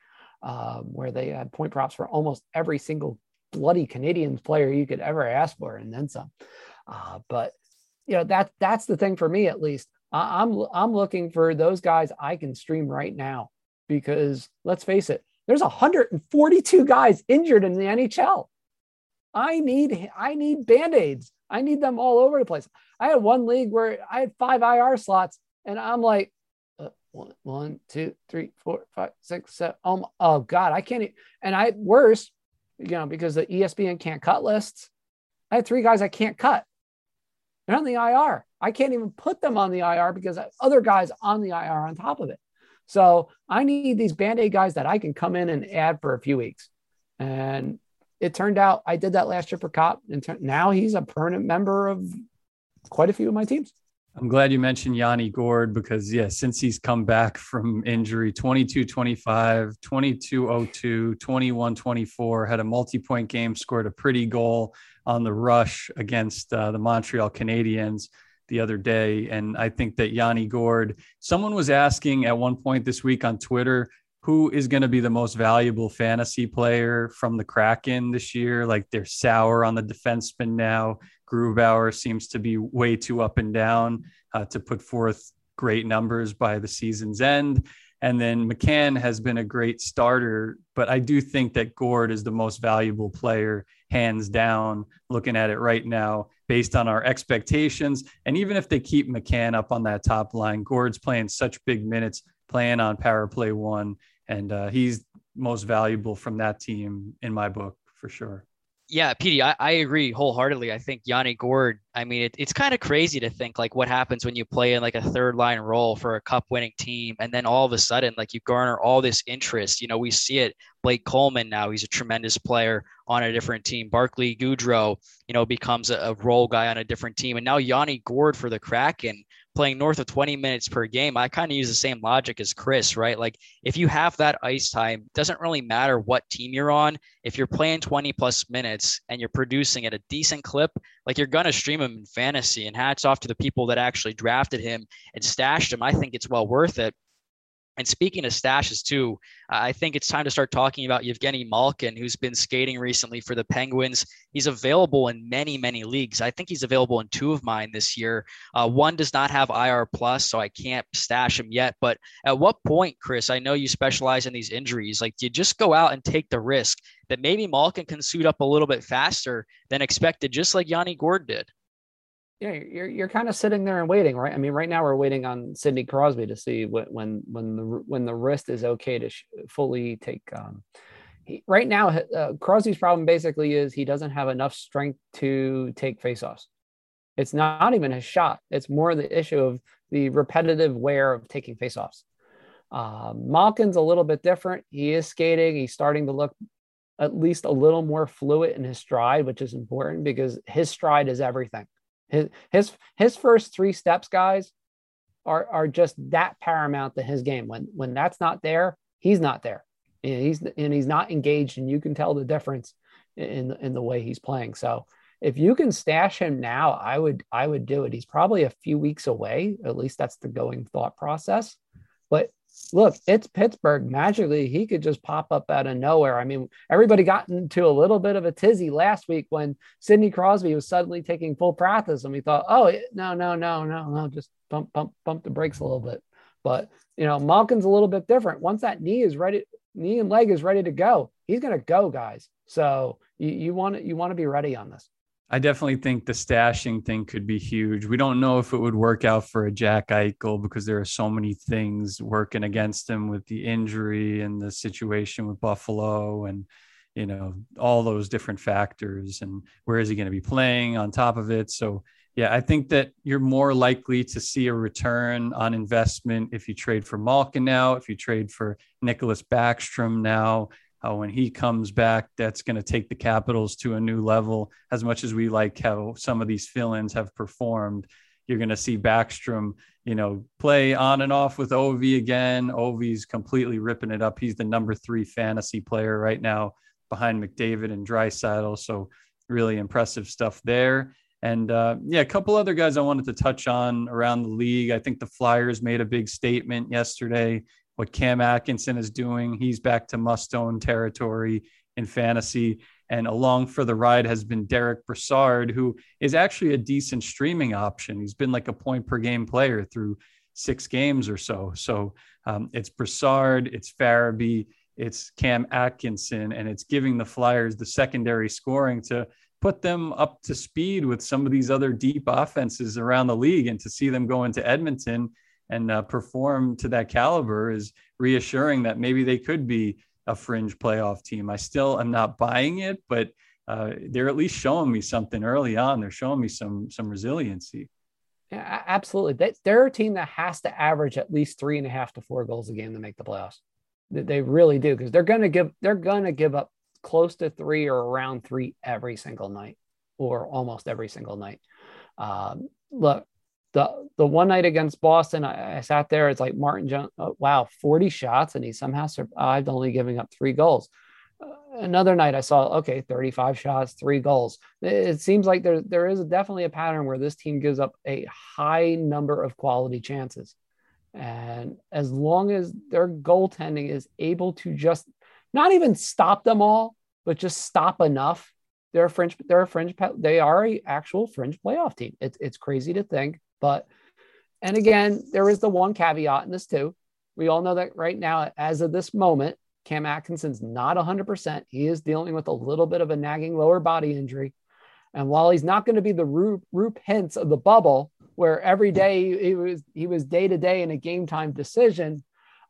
um, where they had point props for almost every single bloody Canadian player you could ever ask for, and then some. Uh, but you know that that's the thing for me at least. I, I'm I'm looking for those guys I can stream right now because let's face it, there's 142 guys injured in the NHL. I need I need band-aids. I need them all over the place. I had one league where I had five IR slots, and I'm like, uh, one, one, two, three, four, five, six, seven. Oh, oh God, I can't. Even, and I worse, you know, because the ESPN can't cut lists. I had three guys I can't cut. They're on the IR. I can't even put them on the IR because other guys on the IR on top of it. So I need these band aid guys that I can come in and add for a few weeks. And it turned out I did that last year for Copp, and now he's a permanent member of quite a few of my teams. I'm glad you mentioned Yanni Gourde because, yeah, since he's come back from injury, 22 25, 22 02, 21 24, had a multi point game, scored a pretty goal on the rush against uh, the Montreal Canadiens the other day. And I think that Yanni Gourde, someone was asking at one point this week on Twitter, who is going to be the most valuable fantasy player from the Kraken this year? Like they're sour on the defenseman now. Grubauer seems to be way too up and down uh, to put forth great numbers by the season's end. And then McCann has been a great starter, but I do think that Gourde is the most valuable player, hands down, looking at it right now, based on our expectations. And even if they keep McCann up on that top line, Gourde's playing such big minutes, playing on power play one and uh, he's most valuable from that team in my book for sure. Yeah, Petey, I, I agree wholeheartedly. I think Yanni Gourde, I mean, it, it's kind of crazy to think like what happens when you play in like a third line role for a cup winning team. And then all of a sudden, like you garner all this interest. You know, we see it. Blake Coleman now, he's a tremendous player on a different team. Barclay Goodrow, you know, becomes a, a role guy on a different team. And now Yanni Gourde for the Kraken playing north of 20 minutes per game, I kind of use the same logic as Chris, right? Like if you have that ice time, doesn't really matter what team you're on. If you're playing 20 plus minutes and you're producing at a decent clip, like you're gonna stream him in fantasy. And hats off to the people that actually drafted him and stashed him. I think it's well worth it. And speaking of stashes too, I think it's time to start talking about Evgeny Malkin, who's been skating recently for the Penguins. He's available in many, many leagues. I think he's available in two of mine this year. Uh, one does not have IR plus, so I can't stash him yet. But at what point, Chris? I know you specialize in these injuries. Like, do you just go out and take the risk that maybe Malkin can suit up a little bit faster than expected, just like Yanni Gourde did? Yeah, you're you're kind of sitting there and waiting, right? I mean, right now we're waiting on Sidney Crosby to see what, when when the when the wrist is okay to sh- fully take. Um, he, right now, uh, Crosby's problem basically is he doesn't have enough strength to take faceoffs. It's not even his shot; it's more the issue of the repetitive wear of taking faceoffs. Uh, Malkin's a little bit different. He is skating. He's starting to look at least a little more fluid in his stride, which is important because his stride is everything. His his first three steps, guys, are are just that paramount to his game. When when that's not there, he's not there. And he's and he's not engaged, and you can tell the difference in in the way he's playing. So if you can stash him now, I would I would do it. He's probably a few weeks away. At least that's the going thought process. But look, it's Pittsburgh. Magically, he could just pop up out of nowhere. I mean, everybody got into a little bit of a tizzy last week when Sidney Crosby was suddenly taking full practice, and we thought, oh no, no, no, no, no, just bump, bump, bump the brakes a little bit. But you know, Malkin's a little bit different. Once that knee is ready, knee and leg is ready to go. He's going to go, guys. So you, you want you want to be ready on this. I definitely think the stashing thing could be huge. We don't know if it would work out for a Jack Eichel because there are so many things working against him with the injury and the situation with Buffalo and you know all those different factors and where is he going to be playing on top of it. So yeah, I think that you're more likely to see a return on investment if you trade for Malkin now, if you trade for Nicklas Backstrom now. Uh, when he comes back, that's going to take the Capitals to a new level. As much as we like how some of these fill-ins have performed, you're going to see Backstrom, you know, play on and off with Ovi again. Ovi's completely ripping it up. He's the number three fantasy player right now behind McDavid and Draisaitl. So really impressive stuff there. And uh, yeah, a couple other guys I wanted to touch on around the league. I think the Flyers made a big statement yesterday. What Cam Atkinson is doing, he's back to must own territory in fantasy. And along for the ride has been Derick Brassard, who is actually a decent streaming option. He's been like a point per game player through six games or so. So um, it's Brassard, it's Farabee, it's Cam Atkinson, and it's giving the Flyers the secondary scoring to put them up to speed with some of these other deep offenses around the league and to see them go into Edmonton and uh, perform to that caliber is reassuring that maybe they could be a fringe playoff team. I still am not buying it, but uh, they're at least showing me something early on. They're showing me some some resiliency. Yeah, absolutely. They, they're a team that has to average at least three and a half to four goals a game to make the playoffs. They really do because they're to give they're to give up close to three or around three every single night or almost every single night. Um, look, the the one night against Boston, I, I sat there. It's like Martin Jones. Oh, wow, forty shots, and he somehow survived, only giving up three goals. Uh, another night, I saw okay, thirty-five shots, three goals. It, it seems like there there is definitely a pattern where this team gives up a high number of quality chances, and as long as their goaltending is able to just not even stop them all, but just stop enough. They're a fringe. They're a fringe. They are a actual fringe playoff team. It's it's crazy to think, but and again, there is the one caveat in this too. We all know that right now, as of this moment, Cam Atkinson's not 100%. He is dealing with a little bit of a nagging lower body injury. And while he's not going to be the Roope Hintz of the bubble, where every day he was he was day to day in a game time decision,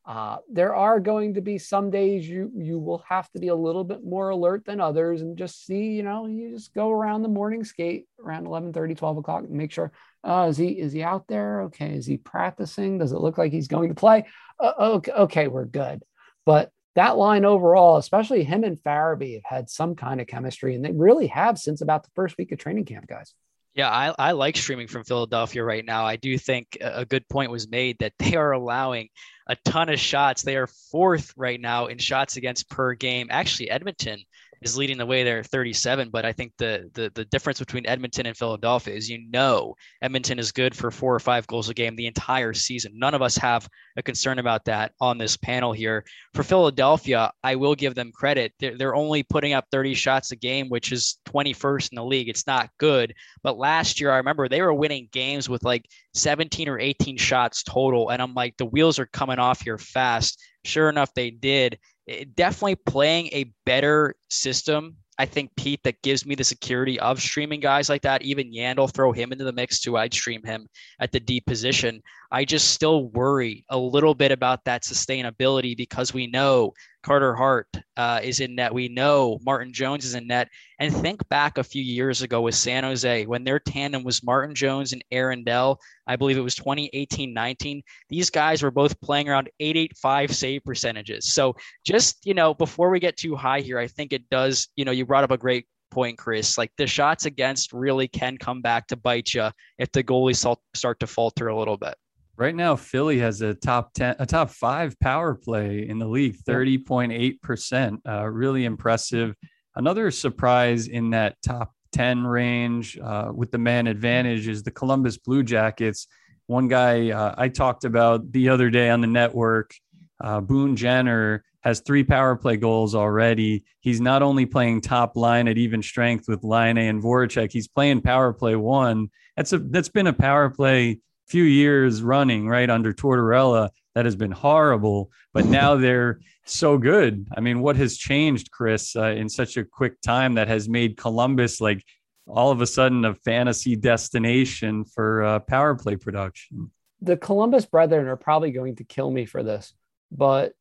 uh, there are going to be some days you you will have to be a little bit more alert than others and just see you know you just go around the morning skate around 11 30 12 o'clock and make sure uh, is he is he out there okay is he practicing does it look like he's going to play uh, okay, okay we're good but that line overall especially him and Farabee have had some kind of chemistry and they really have since about the first week of training camp guys yeah, I, I like streaming from Philadelphia right now. I do think a good point was made that they are allowing a ton of shots. They are fourth right now in shots against per game. Actually, Edmonton is leading the way there 37 but i think the, the the difference between edmonton and philadelphia is you know edmonton is good for four or five goals a game the entire season. None of us have a concern about that on this panel here. For philadelphia i will give them credit. They're, they're only putting up 30 shots a game which is 21st in the league. It's not good. But last year i remember they were winning games with like 17 or 18 shots total and i'm like the wheels are coming off here fast. Sure enough they did Eh, definitely playing a better system. I think Pete that gives me the security of streaming guys like that. Even Yandle, throw him into the mix too. I'd stream him at the D position. I just still worry a little bit about that sustainability because we know Carter Hart uh, is in net. We know Martin Jones is in net. And think back a few years ago with San Jose when their tandem was Martin Jones and Aaron Dell. I believe it was 2018 19. These guys were both playing around 885 save percentages. So just, you know, before we get too high here, I think it does, you know, you brought up a great point, Chris. Like the shots against really can come back to bite you if the goalies start to falter a little bit. Right now, Philly has a top 10, a top five power play in the league, 30.8%. Uh, really impressive. Another surprise in that top 10 range uh, with the man advantage is the Columbus Blue Jackets. One guy uh, I talked about the other day on the network, uh, Boone Jenner, has three power play goals already. He's not only playing top line at even strength with Laine and Voracek, he's playing power play one. That's a that's been a power play few years running right under Tortorella. that has been horrible, but now they're so good. I mean, what has changed, Chris, uh, in such a quick time that has made Columbus like all of a sudden a fantasy destination for uh, power play production? The Columbus brethren are probably going to kill me for this, but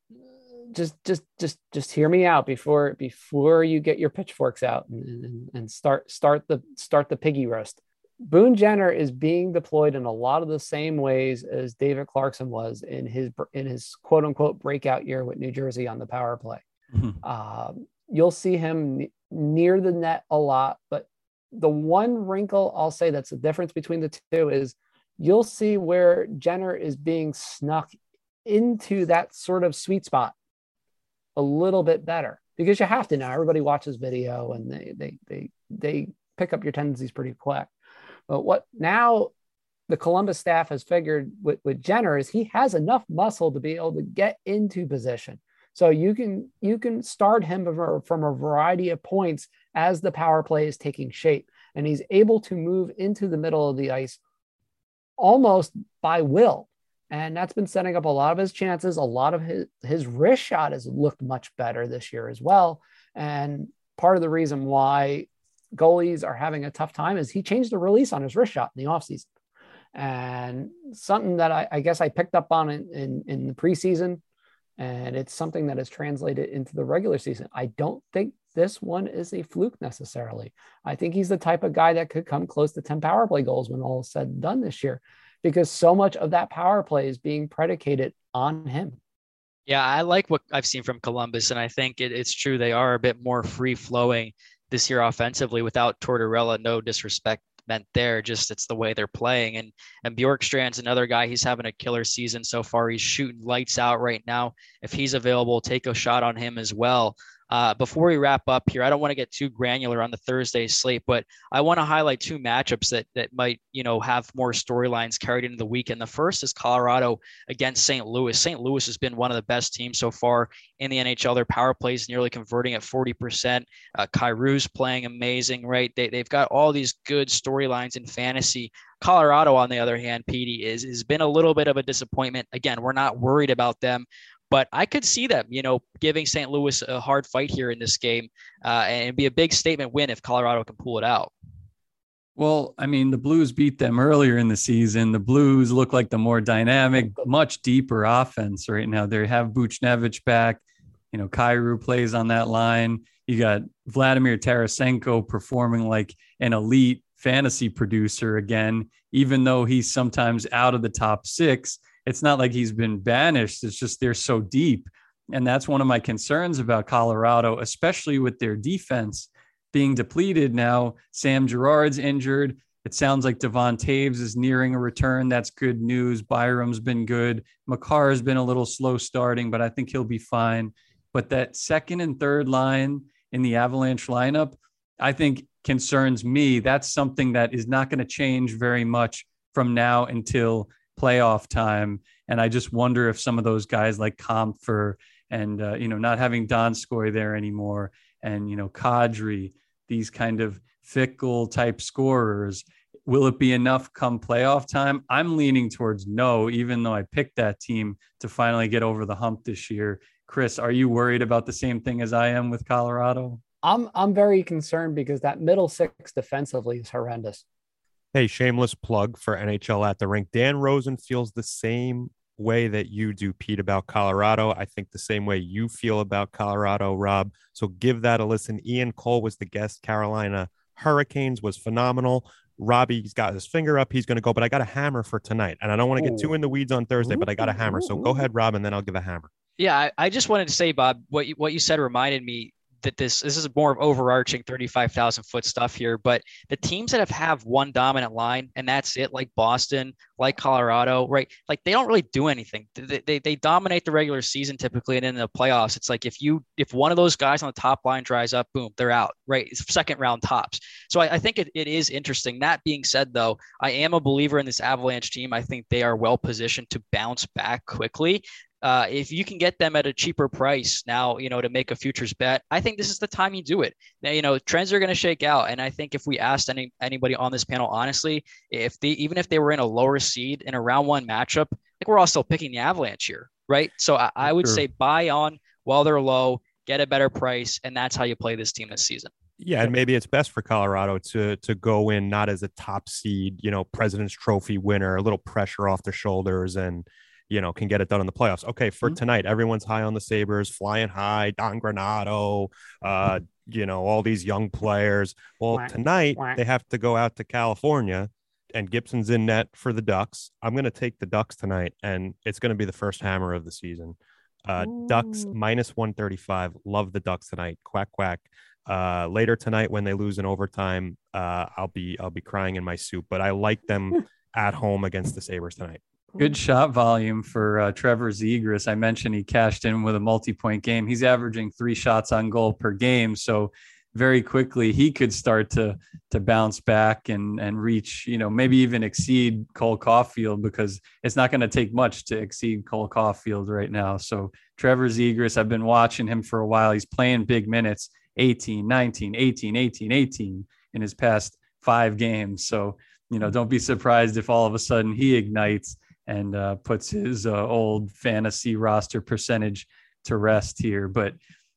just just just just hear me out before before you get your pitchforks out and, and, and start start the start the piggy roast. Boone Jenner is being deployed in a lot of the same ways as David Clarkson was in his in his quote unquote breakout year with New Jersey on the power play. Mm-hmm. Um, you'll see him n- near the net a lot, but the one wrinkle I'll say that's the difference between the two is you'll see where Jenner is being snuck into that sort of sweet spot a little bit better because you have to now. Everybody watches video and they they they they pick up your tendencies pretty quick. But what now the Columbus staff has figured with, with Jenner is he has enough muscle to be able to get into position. So you can you can start him from a variety of points as the power play is taking shape, and he's able to move into the middle of the ice almost by will. And that's been setting up a lot of his chances. A lot of his his wrist shot has looked much better this year as well. And part of the reason why goalies are having a tough time is he changed the release on his wrist shot in the offseason. And something that I, I guess I picked up on in, in, in the preseason, and it's something that is translated into the regular season. I don't think this one is a fluke necessarily. I think he's the type of guy that could come close to 10 power play goals when all is said and done this year, because so much of that power play is being predicated on him. Yeah, I like what I've seen from Columbus, and I think it, it's true they are a bit more free flowing this year offensively without Tortorella. No disrespect meant there, just it's the way they're playing. And and Bjorkstrand's another guy. He's having a killer season so far. He's shooting lights out right now. If he's available, take a shot on him as well. Uh, before we wrap up here, I don't want to get too granular on the Thursday slate, but I want to highlight two matchups that that might you know have more storylines carried into the weekend. The first is Colorado against St. Louis. St. Louis has been one of the best teams so far in the NHL. Their power plays nearly converting at 40%. Uh, Kyrou's playing amazing, right? They, they've got all these good storylines in fantasy. Colorado, on the other hand, Petey is has been a little bit of a disappointment. Again, we're not worried about them. But I could see them, you know, giving St. Louis a hard fight here in this game, uh, and be a big statement win if Colorado can pull it out. Well, I mean, the Blues beat them earlier in the season. The Blues look like the more dynamic, much deeper offense right now. They have Buchnevich back. You know, Kyrou plays on that line. You got Vladimir Tarasenko performing like an elite fantasy producer again, even though he's sometimes out of the top six it's not like he's been banished. It's just they're so deep. And that's one of my concerns about Colorado, especially with their defense being depleted now. Sam Girard's injured. It sounds like Devon Toews is nearing a return. That's good news. Byram's been good. Makar has been a little slow starting, but I think he'll be fine. But that second and third line in the Avalanche lineup, I think concerns me. That's something that is not going to change very much from now until playoff time. And I just wonder if some of those guys like Compher and, uh, you know, not having Donskoy there anymore and, you know, Kadri, these kind of fickle type scorers, will it be enough come playoff time? I'm leaning towards no, even though I picked that team to finally get over the hump this year. Chris, are you worried about the same thing as I am with Colorado? I'm I'm very concerned because that middle six defensively is horrendous. Hey, shameless plug for NHL at the rink. Dan Rosen feels the same way that you do, Pete, about Colorado. I think the same way you feel about Colorado, Rob. So give that a listen. Ian Cole was the guest. Carolina Hurricanes was phenomenal. Robbie's got his finger up. He's going to go, but I got a hammer for tonight. And I don't want to get too in the weeds on Thursday, but I got a hammer. So go ahead, Rob, and then I'll give a hammer. Yeah, I, I just wanted to say, Bob, what you, what you said reminded me that this this is more of overarching 35,000 foot stuff here, but the teams that have have one dominant line and that's it, like Boston, like Colorado, right? Like they don't really do anything. They, they, they dominate the regular season typically, and in the playoffs, it's like if you if one of those guys on the top line dries up, boom, they're out, right? It's second round tops. So I, I think it, it is interesting. That being said, though, I am a believer in this Avalanche team. I think they are well positioned to bounce back quickly uh, if you can get them at a cheaper price now, you know, to make a futures bet, I think this is the time you do it. Now, you know, trends are going to shake out, and I think if we asked any anybody on this panel honestly, if they even if they were in a lower seed in a round one matchup, like we're all still picking the Avalanche here, right? So I, I would sure. say buy on while they're low, get a better price, and that's how you play this team this season. Yeah, and maybe it's best for Colorado to to go in not as a top seed, you know, President's Trophy winner, a little pressure off their shoulders, and you know can get it done in the playoffs. Okay, for mm-hmm. tonight, everyone's high on the Sabres, flying high, Don Granato, uh, you know, all these young players. Well, tonight they have to go out to California and Gibson's in net for the Ducks. I'm going to take the Ducks tonight, and it's going to be the first hammer of the season. Uh, Ducks minus 135. Love the Ducks tonight. Quack quack. Uh, later tonight when they lose in overtime, uh, I'll be I'll be crying in my soup. But I like them at home against the Sabres tonight. Good shot volume for uh, Trevor Zegras. I mentioned he cashed in with a multi-point game. He's averaging three shots on goal per game, so very quickly he could start to to bounce back and and reach you know maybe even exceed Cole Caufield because it's not going to take much to exceed Cole Caufield right now. So Trevor Zegras, I've been watching him for a while. He's playing big minutes, 18, 19, 18, 18, 18 in his past five games. So you know don't be surprised if all of a sudden he ignites and uh, puts his uh, old fantasy roster percentage to rest here. But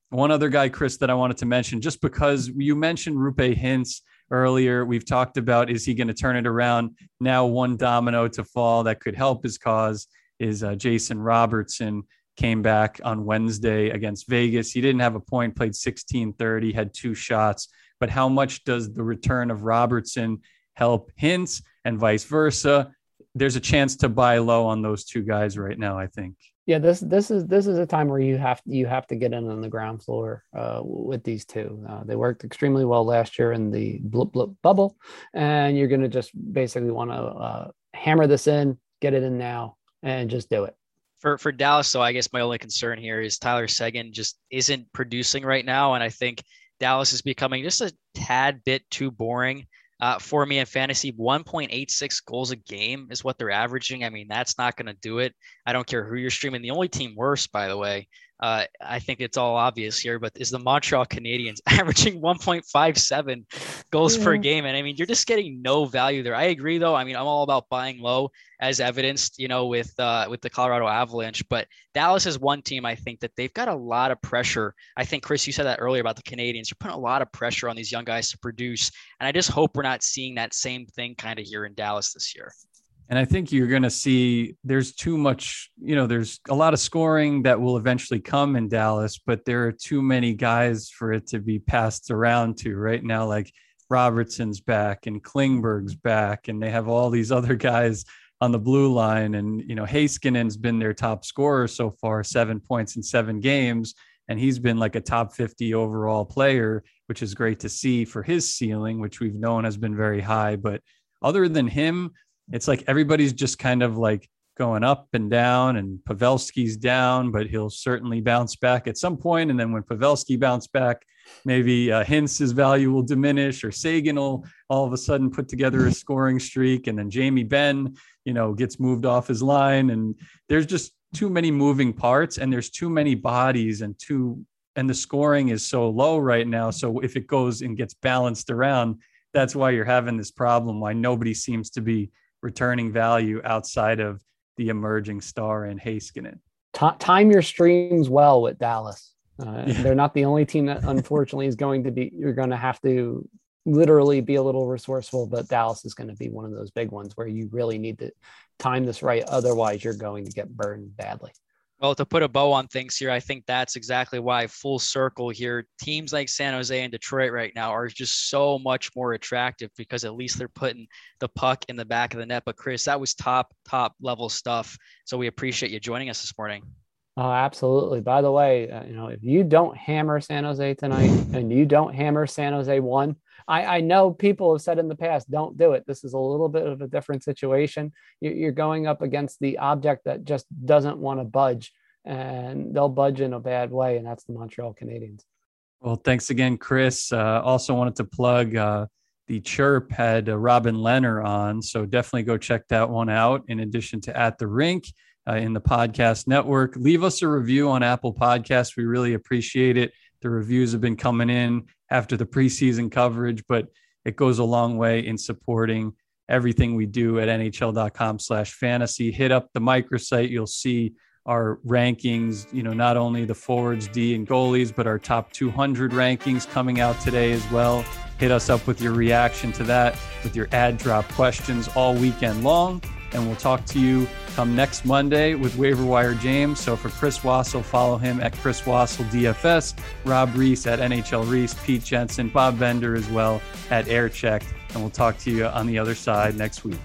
one other guy, Chris, that I wanted to mention, just because you mentioned Roope Hintz earlier, we've talked about is he going to turn it around? Now, one domino to fall that could help his cause is uh, Jason Robertson came back on Wednesday against Vegas. He didn't have a point, played 16 30, had two shots. But how much does the return of Robertson help Hintz and vice versa? There's a chance to buy low on those two guys right now, I think. Yeah, this this is this is a time where you have you have to get in on the ground floor uh, with these two. Uh, they worked extremely well last year in the blip blip bubble, and you're going to just basically want to uh, hammer this in, get it in now, and just do it. For for Dallas, so I guess my only concern here is Tyler Seguin just isn't producing right now, and I think Dallas is becoming just a tad bit too boring uh, for me in fantasy. 1.86 goals a game is what they're averaging. I mean, that's not going to do it. I don't care who you're streaming. The only team worse, by the way, uh, I think it's all obvious here, but is the Montreal Canadiens averaging 1.57 goals yeah. per game. And I mean, you're just getting no value there. I agree, though. I mean, I'm all about buying low, as evidenced, you know, with uh, with the Colorado Avalanche. But Dallas is one team I think that they've got a lot of pressure. I think Chris, you said that earlier about the Canadians. You're putting a lot of pressure on these young guys to produce, and I just hope we're not seeing that same thing kind of here in Dallas this year. And I think you're going to see there's too much, you know, there's a lot of scoring that will eventually come in Dallas, but there are too many guys for it to be passed around to right now. Like Robertson's back and Klingberg's back, and they have all these other guys on the blue line. And, you know, Heiskanen's been their top scorer so far, seven points in seven games. And he's been like a top 50 overall player, which is great to see for his ceiling, which we've known has been very high. But other than him, it's like everybody's just kind of like going up and down and Pavelski's down, but he'll certainly bounce back at some point. And then when Pavelski bounce back, maybe uh, Hintz's value will diminish or Seguin will all of a sudden put together a scoring streak. And then Jamie Benn, you know, gets moved off his line. And there's just too many moving parts and there's too many bodies and too, and the scoring is so low right now. So if it goes and gets balanced around, that's why you're having this problem, why nobody seems to be returning value outside of the emerging star in Heiskanen. time your streams well with Dallas. Uh, yeah. They're not the only team that unfortunately is going to be, you're going to have to literally be a little resourceful, but Dallas is going to be one of those big ones where you really need to time this right. Otherwise, you're going to get burned badly. Well, to put a bow on things here, I think that's exactly why full circle here, teams like San Jose and Detroit right now are just so much more attractive because at least they're putting the puck in the back of the net. But Chris, that was top, top level stuff. So we appreciate you joining us this morning. Oh, absolutely. By the way, uh, you know, if you don't hammer San Jose tonight and you don't hammer San Jose one, I, I know people have said in the past, don't do it. This is a little bit of a different situation. You're going up against the object that just doesn't want to budge, and they'll budge in a bad way, and that's the Montreal Canadiens. Well, thanks again, Chris. Uh, also wanted to plug uh, the Chirp had uh, Robin Lehner on, so definitely go check that one out. In addition to at the rink. Uh, in the podcast network. Leave us a review on Apple Podcasts. We really appreciate it. The reviews have been coming in after the preseason coverage, but it goes a long way in supporting everything we do at nhl.com slash fantasy. Hit up the microsite. You'll see our rankings, you know, not only the forwards, D, and goalies, but our top 200 rankings coming out today as well. Hit us up with your reaction to that, with your ad drop questions all weekend long. And we'll talk to you come next Monday with Waiver Wire James. So for Chris Wassel, follow him at Chris Wassel DFS, Rob Reese at NHL Reese, Pete Jensen, Bob Bender as well at Air Check. And we'll talk to you on the other side next week.